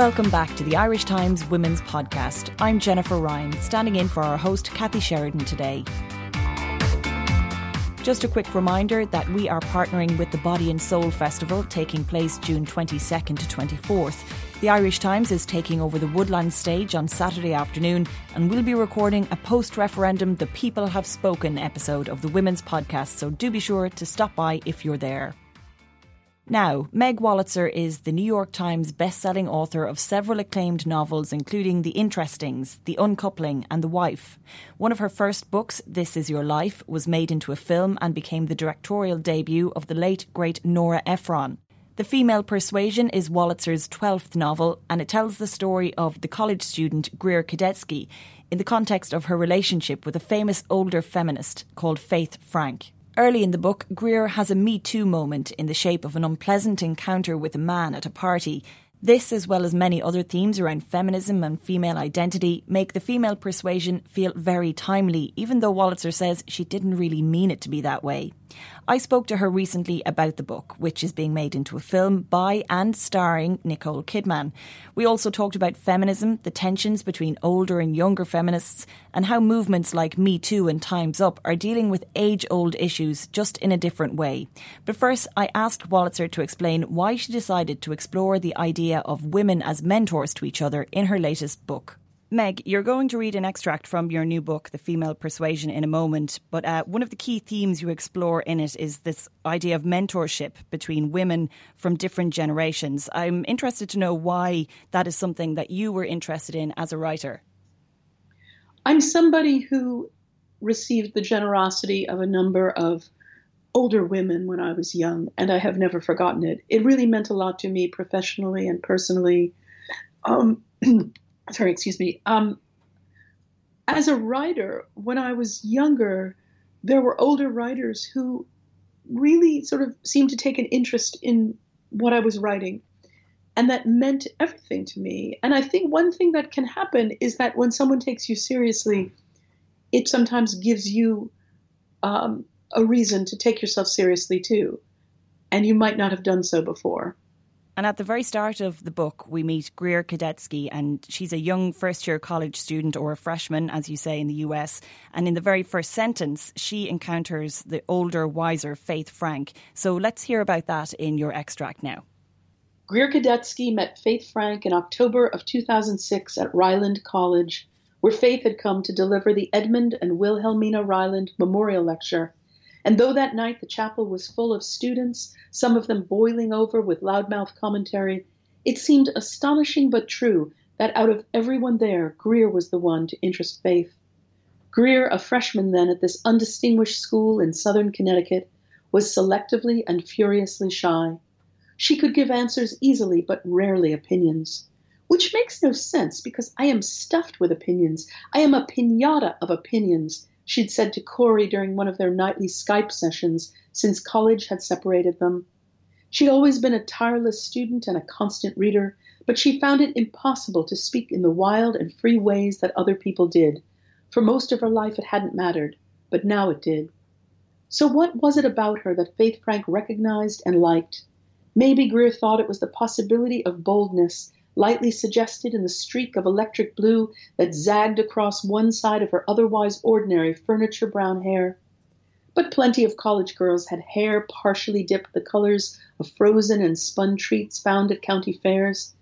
Welcome back to the Irish Times Women's Podcast. I'm Jennifer Ryan, standing in for our host Kathy Sheridan today. Just a quick reminder that we are partnering with the Body and Soul Festival taking place June 22nd to 24th. The Irish Times is taking over the Woodland stage on Saturday afternoon and we'll be recording a post referendum The People Have Spoken episode of the Women's Podcast, so do be sure to stop by if you're there. Now, Meg Wolitzer is the New York Times best-selling author of several acclaimed novels including The Interestings, The Uncoupling and The Wife. One of her first books, This Is Your Life, was made into a film and became the directorial debut of the late great Nora Ephron. The Female Persuasion is Wolitzer's 12th novel and it tells the story of the college student Greer Kadetsky in the context of her relationship with a famous older feminist called Faith Frank. Early in the book, Greer has a Me Too moment in the shape of an unpleasant encounter with a man at a party. This, as well as many other themes around feminism and female identity, make the female persuasion feel very timely, even though Wolitzer says she didn't really mean it to be that way. I spoke to her recently about the book, which is being made into a film by and starring Nicole Kidman. We also talked about feminism, the tensions between older and younger feminists, and how movements like Me Too and Time's Up are dealing with age old issues just in a different way. But first, I asked Wolitzer to explain why she decided to explore the idea of women as mentors to each other in her latest book. Meg, you're going to read an extract from your new book, The Female Persuasion, in a moment. But uh, one of the key themes you explore in it is this idea of mentorship between women from different generations. I'm interested to know why that is something that you were interested in as a writer. I'm somebody who received the generosity of a number of older women when I was young, and I have never forgotten it. It really meant a lot to me professionally and personally. Um, sorry, excuse me. Um, as a writer, when I was younger, there were older writers who really sort of seemed to take an interest in what I was writing. And that meant everything to me. And I think one thing that can happen is that when someone takes you seriously, it sometimes gives you um, a reason to take yourself seriously too. And you might not have done so before. And at the very start of the book, we meet Greer Kadetsky, and she's a young first year college student or a freshman, as you say in the US. And in the very first sentence, she encounters the older, wiser Faith Frank. So let's hear about that in your extract now. Greer Kadetsky met Faith Frank in October of 2006 at Ryland College, where Faith had come to deliver the Edmund and Wilhelmina Ryland Memorial Lecture and though that night the chapel was full of students, some of them boiling over with loudmouth commentary, it seemed astonishing but true that out of everyone there, Greer was the one to interest Faith. Greer, a freshman then at this undistinguished school in southern Connecticut, was selectively and furiously shy. She could give answers easily, but rarely opinions. Which makes no sense because I am stuffed with opinions. I am a pinata of opinions, she'd said to Cory during one of their nightly Skype sessions since college had separated them. She'd always been a tireless student and a constant reader, but she found it impossible to speak in the wild and free ways that other people did. For most of her life it hadn't mattered, but now it did. So what was it about her that Faith Frank recognized and liked? Maybe Greer thought it was the possibility of boldness lightly suggested in the streak of electric blue that zagged across one side of her otherwise ordinary furniture brown hair. But plenty of college girls had hair partially dipped the colors of frozen and spun treats found at county fairs.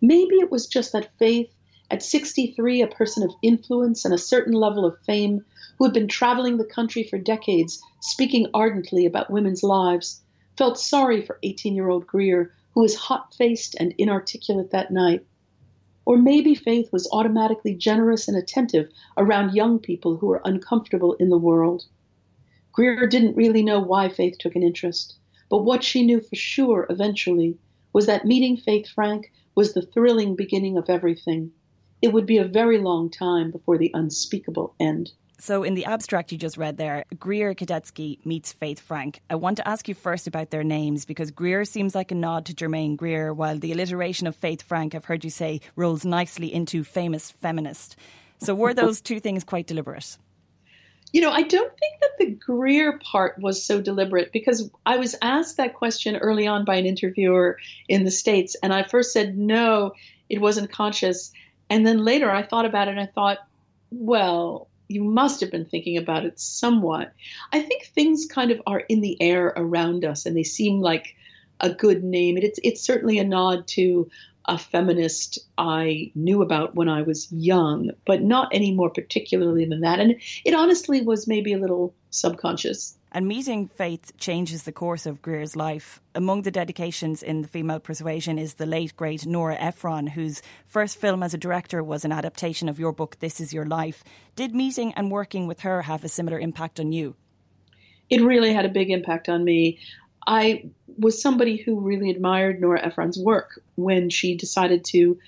Maybe it was just that Faith, at 63, a person of influence and a certain level of fame, who had been traveling the country for decades, speaking ardently about women's lives, felt sorry for 18 year old Greer, who was hot faced and inarticulate that night. Or maybe Faith was automatically generous and attentive around young people who were uncomfortable in the world. Greer didn't really know why Faith took an interest, but what she knew for sure eventually was that meeting Faith Frank was the thrilling beginning of everything. It would be a very long time before the unspeakable end. So, in the abstract you just read there, Greer Kadetsky meets Faith Frank. I want to ask you first about their names because Greer seems like a nod to Germaine Greer, while the alliteration of Faith Frank, I've heard you say, rolls nicely into famous feminist. So, were those two things quite deliberate? You know, I don't think that the Greer part was so deliberate because I was asked that question early on by an interviewer in the States, and I first said, no, it wasn't conscious. And then later I thought about it and I thought, well, you must have been thinking about it somewhat. I think things kind of are in the air around us and they seem like a good name. It's it's certainly a nod to a feminist I knew about when I was young, but not any more particularly than that. And it honestly was maybe a little subconscious. And meeting Faith changes the course of Greer's life. Among the dedications in the female persuasion is the late great Nora Ephron, whose first film as a director was an adaptation of your book, This Is Your Life. Did meeting and working with her have a similar impact on you? It really had a big impact on me. I was somebody who really admired Nora Ephron's work when she decided to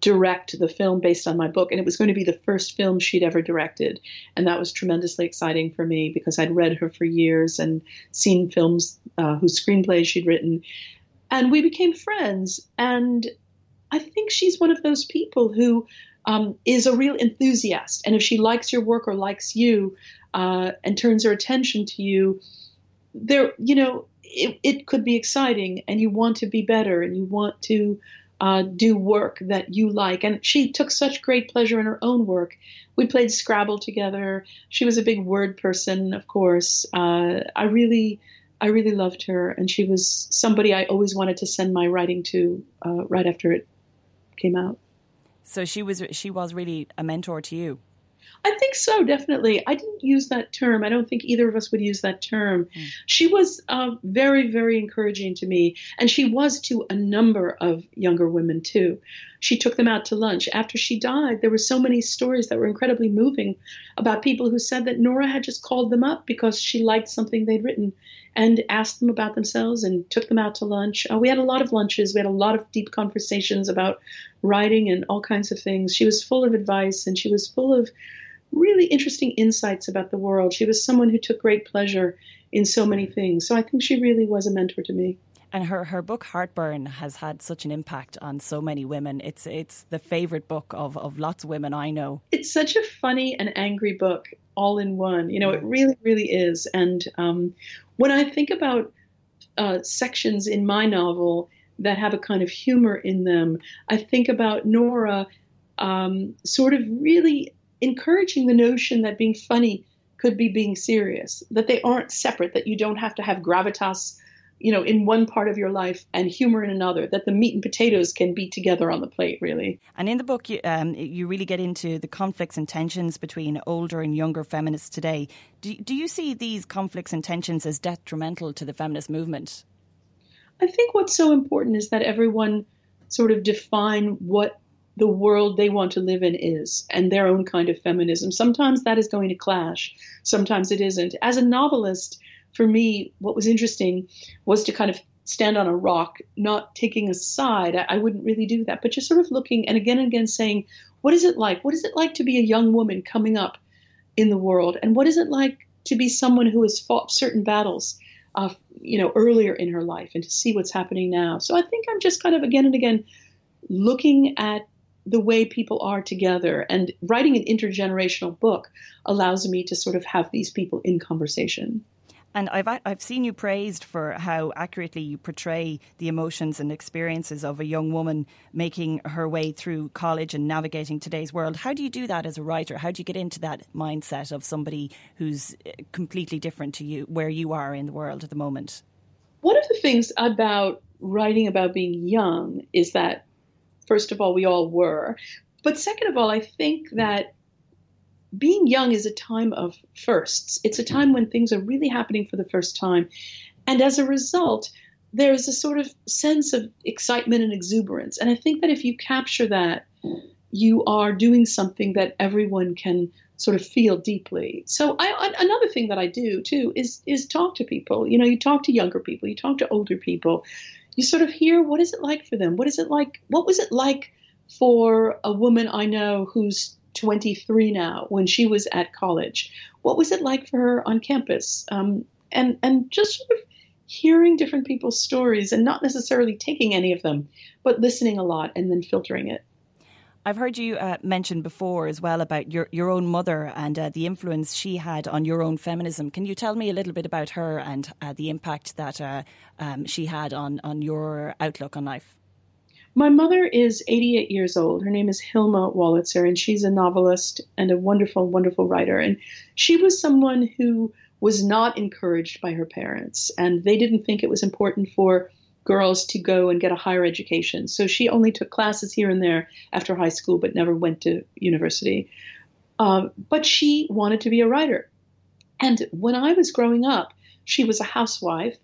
direct the film based on my book. And it was going to be the first film she'd ever directed. And that was tremendously exciting for me because I'd read her for years and seen films uh, whose screenplays she'd written. And we became friends. And I think she's one of those people who um, is a real enthusiast. And if she likes your work or likes you uh, and turns her attention to you, there, you know, it, it could be exciting and you want to be better and you want to uh, do work that you like. And she took such great pleasure in her own work. We played Scrabble together. She was a big word person, of course. Uh, I really, I really loved her, and she was somebody I always wanted to send my writing to uh, right after it came out. So she was she was really a mentor to you. I think so, definitely. I didn't use that term. I don't think either of us would use that term. Mm. She was uh, very, very encouraging to me, and she was to a number of younger women too. She took them out to lunch. After she died, there were so many stories that were incredibly moving about people who said that Nora had just called them up because she liked something they'd written and asked them about themselves and took them out to lunch. Uh, we had a lot of lunches. We had a lot of deep conversations about writing and all kinds of things. She was full of advice and she was full of really interesting insights about the world. She was someone who took great pleasure in so many things. So I think she really was a mentor to me. And her, her book Heartburn has had such an impact on so many women. It's it's the favorite book of, of lots of women I know. It's such a funny and angry book all in one. You know, it really, really is. And um, when I think about uh, sections in my novel that have a kind of humor in them, I think about Nora um, sort of really encouraging the notion that being funny could be being serious, that they aren't separate, that you don't have to have gravitas, you know, in one part of your life and humor in another, that the meat and potatoes can be together on the plate, really. And in the book, you, um, you really get into the conflicts and tensions between older and younger feminists today. Do, do you see these conflicts and tensions as detrimental to the feminist movement? I think what's so important is that everyone sort of define what the world they want to live in is and their own kind of feminism. Sometimes that is going to clash, sometimes it isn't. As a novelist, for me, what was interesting was to kind of stand on a rock, not taking a side. I, I wouldn't really do that, but just sort of looking and again and again saying, what is it like? What is it like to be a young woman coming up in the world? And what is it like to be someone who has fought certain battles? Uh, you know, earlier in her life, and to see what's happening now. So I think I'm just kind of again and again looking at the way people are together. And writing an intergenerational book allows me to sort of have these people in conversation. And I've I've seen you praised for how accurately you portray the emotions and experiences of a young woman making her way through college and navigating today's world. How do you do that as a writer? How do you get into that mindset of somebody who's uh, completely different to you, where you are in the world at the moment? One of the things about writing about being young is that First of all, we all were. But second of all, I think that being young is a time of firsts. It's a time when things are really happening for the first time. And as a result, there's a sort of sense of excitement and exuberance. And I think that if you capture that, you are doing something that everyone can sort of feel deeply. So I, another thing that I do too is is talk to people. You know, you talk to younger people, you talk to older people. You sort of hear what is it like for them? What is it like? What was it like for a woman I know who's 23 now when she was at college? What was it like for her on campus? Um, and and just sort of hearing different people's stories and not necessarily taking any of them, but listening a lot and then filtering it. I've heard you uh, mention before as well about your, your own mother and uh, the influence she had on your own feminism. Can you tell me a little bit about her and uh, the impact that uh, um, she had on, on your outlook on life? My mother is 88 years old. Her name is Hilma Wolitzer, and she's a novelist and a wonderful, wonderful writer. And she was someone who was not encouraged by her parents, and they didn't think it was important for girls to go and get a higher education. So she only took classes here and there after high school, but never went to university. Uh, but she wanted to be a writer. And when I was growing up, she was a housewife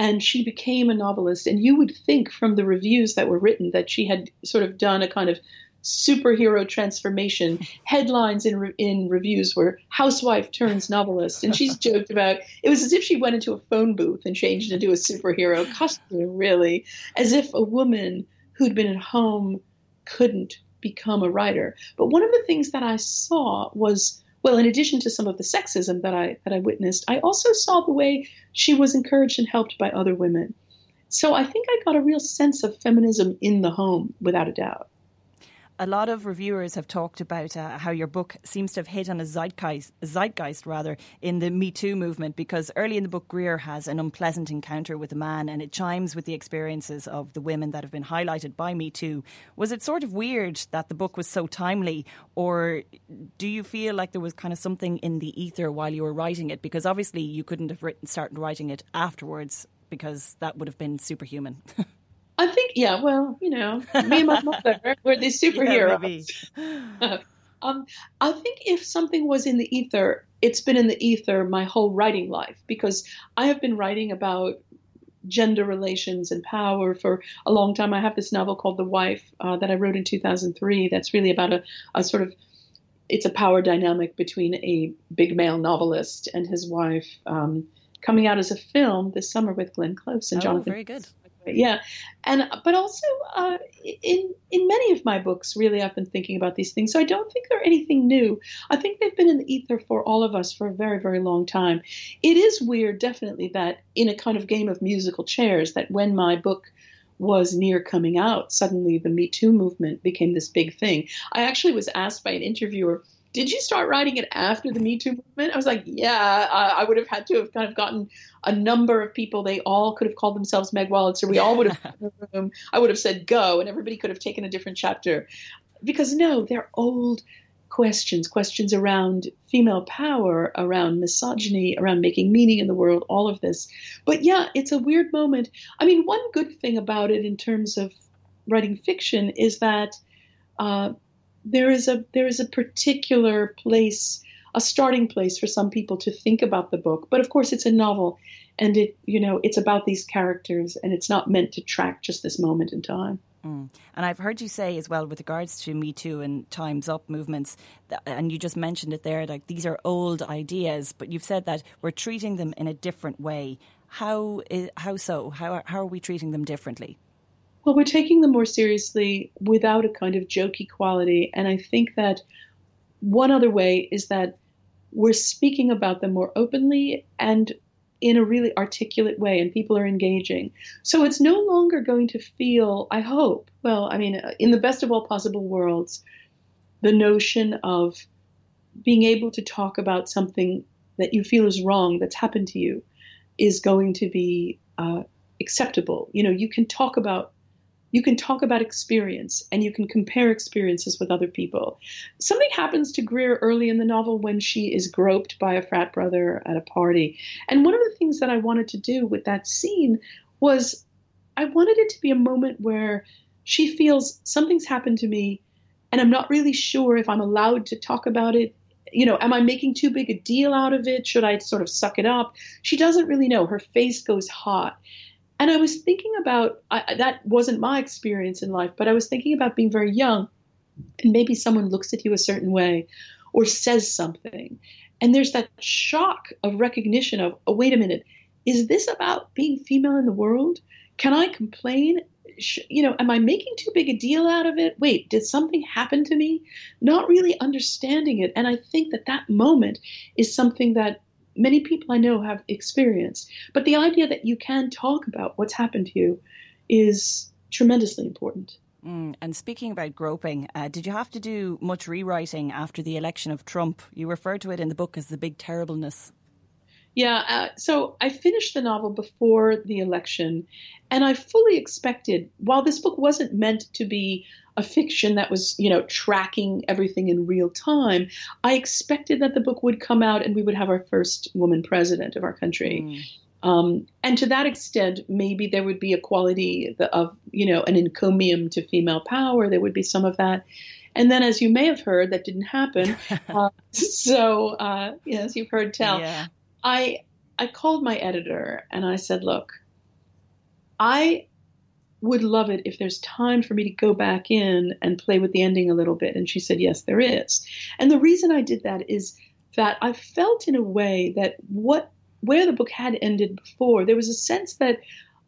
and she became a novelist. And you would think from the reviews that were written that she had sort of done a kind of superhero transformation. Headlines in re- in reviews were "Housewife turns novelist," and she's joked about it was as if she went into a phone booth and changed into a superhero costume, really, as if a woman who'd been at home couldn't become a writer. But one of the things that I saw was well, in addition to some of the sexism that I that I witnessed, I also saw the way she was encouraged and helped by other women. So I think I got a real sense of feminism in the home, without a doubt a lot of reviewers have talked about uh, how your book seems to have hit on a zeitgeist, a zeitgeist rather, in the Me Too movement because early in the book, Greer has an unpleasant encounter with a man and it chimes with the experiences of the women that have been highlighted by Me Too. Was it sort of weird that the book was so timely, or do you feel like there was kind of something in the ether while you were writing it? Because obviously you couldn't have written, started writing it afterwards because that would have been superhuman. I think, yeah, well, you know, me and my mother, we're these superheroes. Yeah, um, I think if something was in the ether, it's been in the ether my whole writing life because I have been writing about gender relations and power for a long time. I have this novel called The Wife uh, that I wrote in 2003 that's really about a, a sort of it's a power dynamic between a big male novelist and his wife um, coming out as a film this summer with Glenn Close and oh, Jonathan. Very good yeah. And but also uh, in in many of my books really i've been thinking about these things. So i don't think they're anything new. I think they've been in the ether for all of us for a very very long time. It is weird definitely that in a kind of game of musical chairs that when my book was near coming out suddenly the me too movement became this big thing. I actually was asked by an interviewer did you start writing it after the Me Too movement? I was like, yeah, uh, I would have had to have kind of gotten a number of people. They all could have called themselves Meg Wolitzer. We all would have in the room. I would have said go, and everybody could have taken a different chapter. Because no, they're old questions, questions around female power, around misogyny, around making meaning in the world, all of this. But yeah, it's a weird moment. I mean, one good thing about it in terms of writing fiction is that. Uh, there is a there is a particular place a starting place for some people to think about the book but of course it's a novel and it you know it's about these characters and it's not meant to track just this moment in time Mm. And I've heard you say as well, with regards to Me Too and Time's Up movements, and you just mentioned it there, like these are old ideas, but you've said that we're treating them in a different way. How is, how so? How how are we treating them differently? Well, we're taking them more seriously without a kind of jokey quality. And I think that one other way is that we're speaking about them more openly and in a really articulate way, and people are engaging. So it's no longer going to feel, I hope, well, I mean, in the best of all possible worlds, the notion of being able to talk about something that you feel is wrong that's happened to you is going to be uh, acceptable. You know, you can talk about you can talk about experience and you can compare experiences with other people. Something happens to Greer early in the novel when she is groped by a frat brother at a party. And one of the things that I wanted to do with that scene was I wanted it to be a moment where she feels something's happened to me and I'm not really sure if I'm allowed to talk about it. You know, am I making too big a deal out of it? Should I sort of suck it up? She doesn't really know. Her face goes hot. And I was thinking about I, that wasn't my experience in life, but I was thinking about being very young and maybe someone looks at you a certain way or says something. And there's that shock of recognition of, oh, wait a minute, is this about being female in the world? Can I complain? You know, am I making too big a deal out of it? Wait, did something happen to me? Not really understanding it. And I think that that moment is something that many people I know have experienced. But the idea that you can talk about what's happened to you is tremendously important. Mm, and speaking about groping, uh, did you have to do much rewriting after the election of Trump? You refer to it in the book as the big terribleness. Yeah, uh, so I finished the novel before the election, and I fully expected, while this book wasn't meant to be a fiction that was, you know, tracking everything in real time, I expected that the book would come out and we would have our first woman president of our country. Mm. Um, and to that extent, maybe there would be a quality of, you know, an encomium to female power. There would be some of that. And then, as you may have heard, that didn't happen. uh, so, uh, yes, you've heard tell. Yeah. I I called my editor and I said, "Look, I would love it if there's time for me to go back in and play with the ending a little bit." And she said, "Yes, there is." And the reason I did that is that I felt in a way that what where the book had ended before, there was a sense that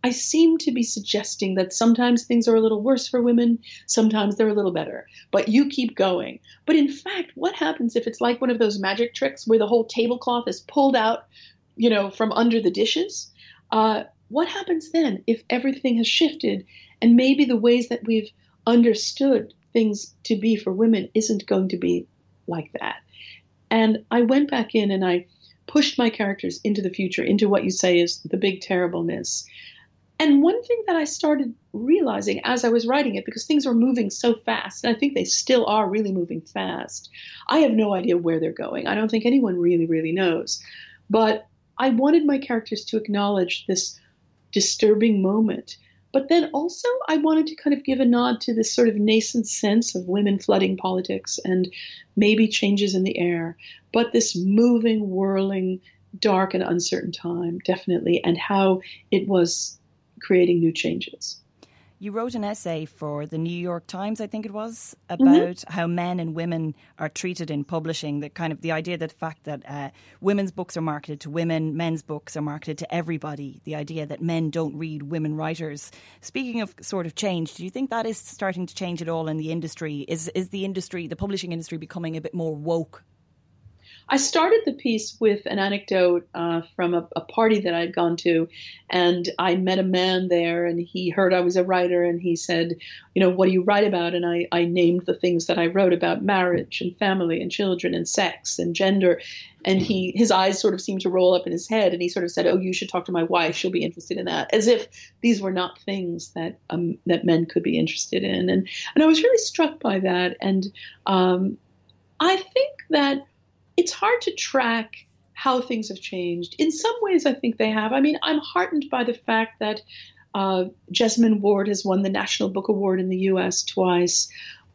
I seem to be suggesting that sometimes things are a little worse for women, sometimes they're a little better, but you keep going. But in fact, what happens if it's like one of those magic tricks where the whole tablecloth is pulled out, you know, from under the dishes? Uh, what happens then if everything has shifted and maybe the ways that we've understood things to be for women isn't going to be like that? And I went back in and I pushed my characters into the future, into what you say is the big terribleness. And one thing that I started realizing as I was writing it, because things were moving so fast, and I think they still are really moving fast, I have no idea where they're going. I don't think anyone really, really knows. But I wanted my characters to acknowledge this disturbing moment but then also, I wanted to kind of give a nod to this sort of nascent sense of women flooding politics and maybe changes in the air, but this moving, whirling, dark, and uncertain time, definitely, and how it was creating new changes. You wrote an essay for the New York Times, I think it was, mm-hmm. about mm-hmm. how men and women are treated in publishing. The kind of the idea that the fact that uh, women's books are marketed to women, men's books are marketed to everybody. The idea that men don't read women writers. Speaking of sort of change, do you think that is starting to change at all in the industry? Is is the industry, the publishing industry, becoming a bit more woke I started the piece with an anecdote uh, from a, a, party that I'd gone to, and I met a man there, and he heard I was a writer, and he said, "You know, what do you write about?" And I, I named the things that I wrote about marriage and family and children and sex and gender, and he his eyes sort of seemed to roll up in his head, and he sort of said, "Oh, you should talk to my wife; she'll be interested in that," as if these were not things that um, that men could be interested in, and and I was really struck by that, and um, I think that it's hard to track how things have changed. In some ways, I think they have. I mean, I'm heartened by the fact that uh, Jesmyn Ward has won the National Book Award in the U.S. twice.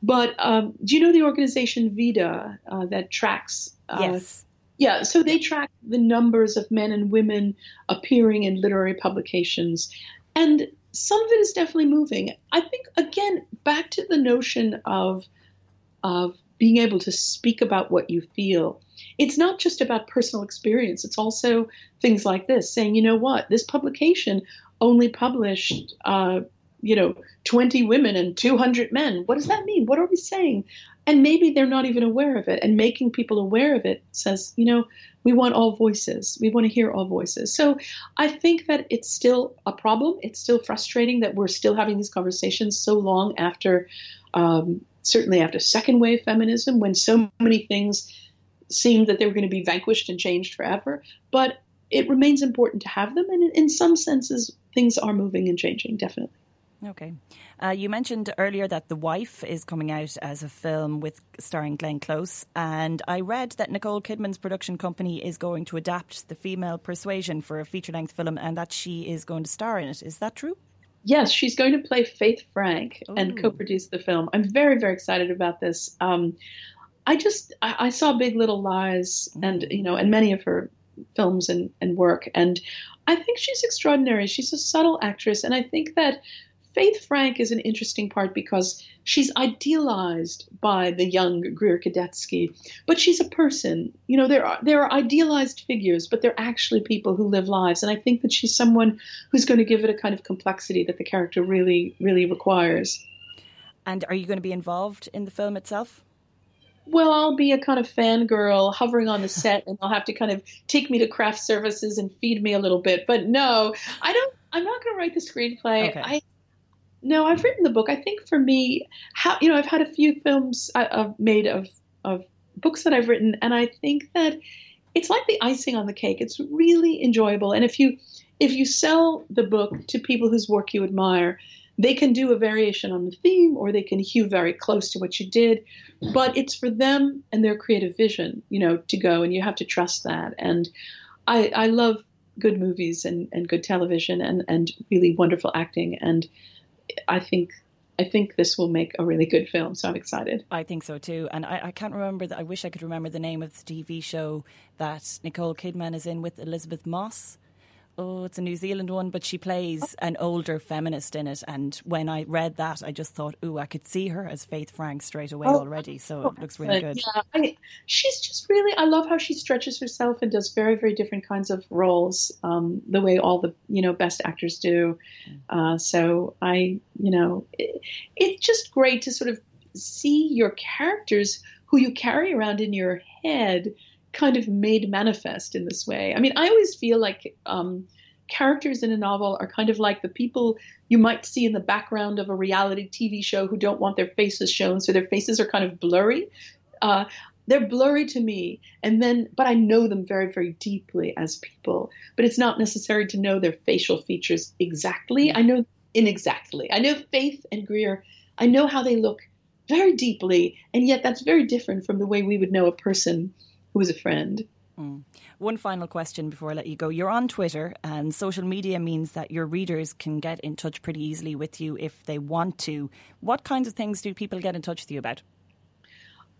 But um, do you know the organization VIDA uh, that tracks? Uh, yes. Yeah, so they track the numbers of men and women appearing in literary publications. And some of it is definitely moving. I think, again, back to the notion of, of being able to speak about what you feel it's not just about personal experience, it's also things like this saying, you know what, this publication only published, uh, you know, 20 women and 200 men. What does that mean? What are we saying? And maybe they're not even aware of it. And making people aware of it says, you know, we want all voices. We want to hear all voices. So I think that it's still a problem. It's still frustrating that we're still having these conversations so long after, um, certainly after second wave feminism, when so many things seemed that they were going to be vanquished and changed forever. But it remains important to have them, and in some senses, things are moving and changing, definitely. Okay. Uh, you mentioned earlier that The Wife is coming out as a film with starring Glenn Close, and I read that Nicole Kidman's production company is going to adapt The Female Persuasion for a feature length film and that she is going to star in it. Is that true? Yes, she's going to play Faith Frank Ooh. and co produce the film. I'm very, very excited about this. Um, I just I, I, saw Big Little Lies and you know and many of her films and, and work. And I think she's extraordinary. She's a subtle actress. And I think that Faith Frank is an interesting part because she's idealized by the young Greer Kadetsky, but she's a person. You know, there are there are idealized figures, but they're actually people who live lives. And I think that she's someone who's going to give it a kind of complexity that the character really, really requires. And are you going to be involved in the film itself? Well, I'll be a kind of fangirl hovering on the set and they'll have to kind of take me to craft services and feed me a little bit. But no, I don't, I'm not going to write the screenplay. Okay. I, no, I've written the book. I think for me, how, you know, I've had a few films uh, made of, of books that I've written. And I think that it's like the icing on the cake. It's really enjoyable. And if you, if you sell the book to people whose work you admire, they can do a variation on the theme or they can hew very close to what you did but it's for them and their creative vision you know to go and you have to trust that and i i love good movies and, and good television and and really wonderful acting and i think I think this will make a really good film, so I'm excited. I think so too, and I, I can't remember. The, I wish I could remember the name of the TV show that Nicole Kidman is in with Elisabeth Moss oh, it's a New Zealand one, but she plays an older feminist in it. And when I read that, I just thought, oh, I could see her as Faith Frank straight away oh, already. So it looks really good. Yeah, I, she's just really, I love how she stretches herself and does very, very different kinds of roles, um, the way all the, you know, best actors do. Uh, so I, you know, it, it's just great to sort of see your characters who you carry around in your head kind of made manifest in this way. I mean, I always feel like um, characters in a novel are kind of like the people you might see in the background of a reality TV show who don't want their faces shown, so their faces are kind of blurry. Uh, they're blurry to me, and then, but I know them very, very deeply as people. But it's not necessary to know their facial features exactly. I know inexactly. I know Faith and Greer. I know how they look very deeply, and yet that's very different from the way we would know a person who is a friend. Mm. One final question before I let you go. You're on Twitter, and social media means that your readers can get in touch pretty easily with you if they want to. What kinds of things do people get in touch with you about?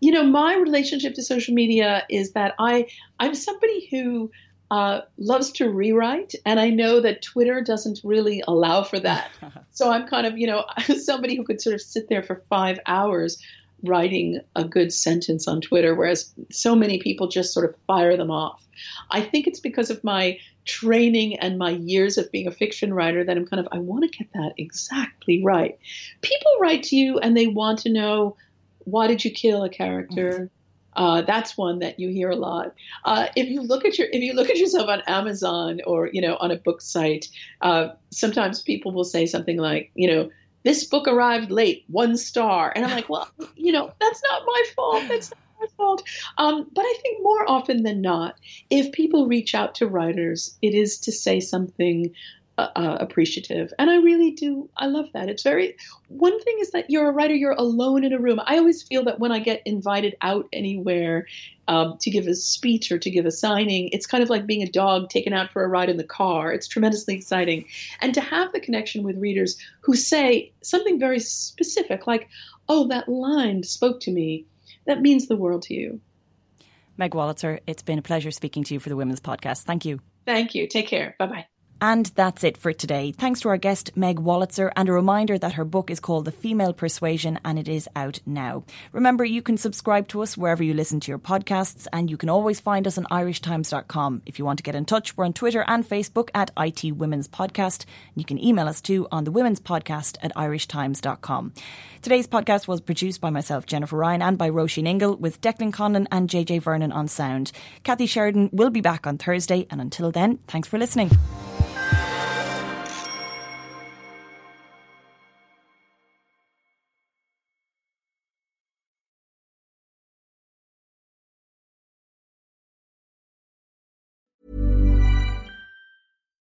You know, my relationship to social media is that I I'm somebody who uh, loves to rewrite, and I know that Twitter doesn't really allow for that. so I'm kind of, you know, somebody who could sort of sit there for five hours writing a good sentence on Twitter, whereas so many people just sort of fire them off. I think it's because of my training and my years of being a fiction writer that I'm kind of, I want to get that exactly right. People write to you and they want to know why did you kill a character? Uh, that's one that you hear a lot. Uh, if you look at your if you look at yourself on Amazon or you know on a book site, uh, sometimes people will say something like, you know, this book arrived late, one star. And I'm like, well, you know, that's not my fault. That's not my fault. Um, but I think more often than not, if people reach out to writers, it is to say something uh, uh, appreciative. And I really do. I love that. It's very. One thing is that you're a writer. You're alone in a room. I always feel that when I get invited out anywhere um, to give a speech or to give a signing, it's kind of like being a dog taken out for a ride in the car. It's tremendously exciting, and to have the connection with readers who say something very specific, like, "Oh, that line spoke to me." That means the world to you. Meg Wolitzer, it's been a pleasure speaking to you for the Women's Podcast. Thank you. Thank you. Take care. Bye bye. And that's it for today. Thanks to our guest, Meg Wolitzer, and a reminder that her book is called The Female Persuasion and it is out now. Remember, you can subscribe to us wherever you listen to your podcasts, and you can always find us on irishtimes.com. If you want to get in touch, we're on Twitter and Facebook at IT Women's Podcast. You can email us too on the Women's Podcast at irishtimes.com. Today's podcast was produced by myself, Jennifer Ryan, and by Roisin Ingle, with Declan Conlon and JJ Vernon on sound. Kathy Sheridan will be back on Thursday, and until then, thanks for listening.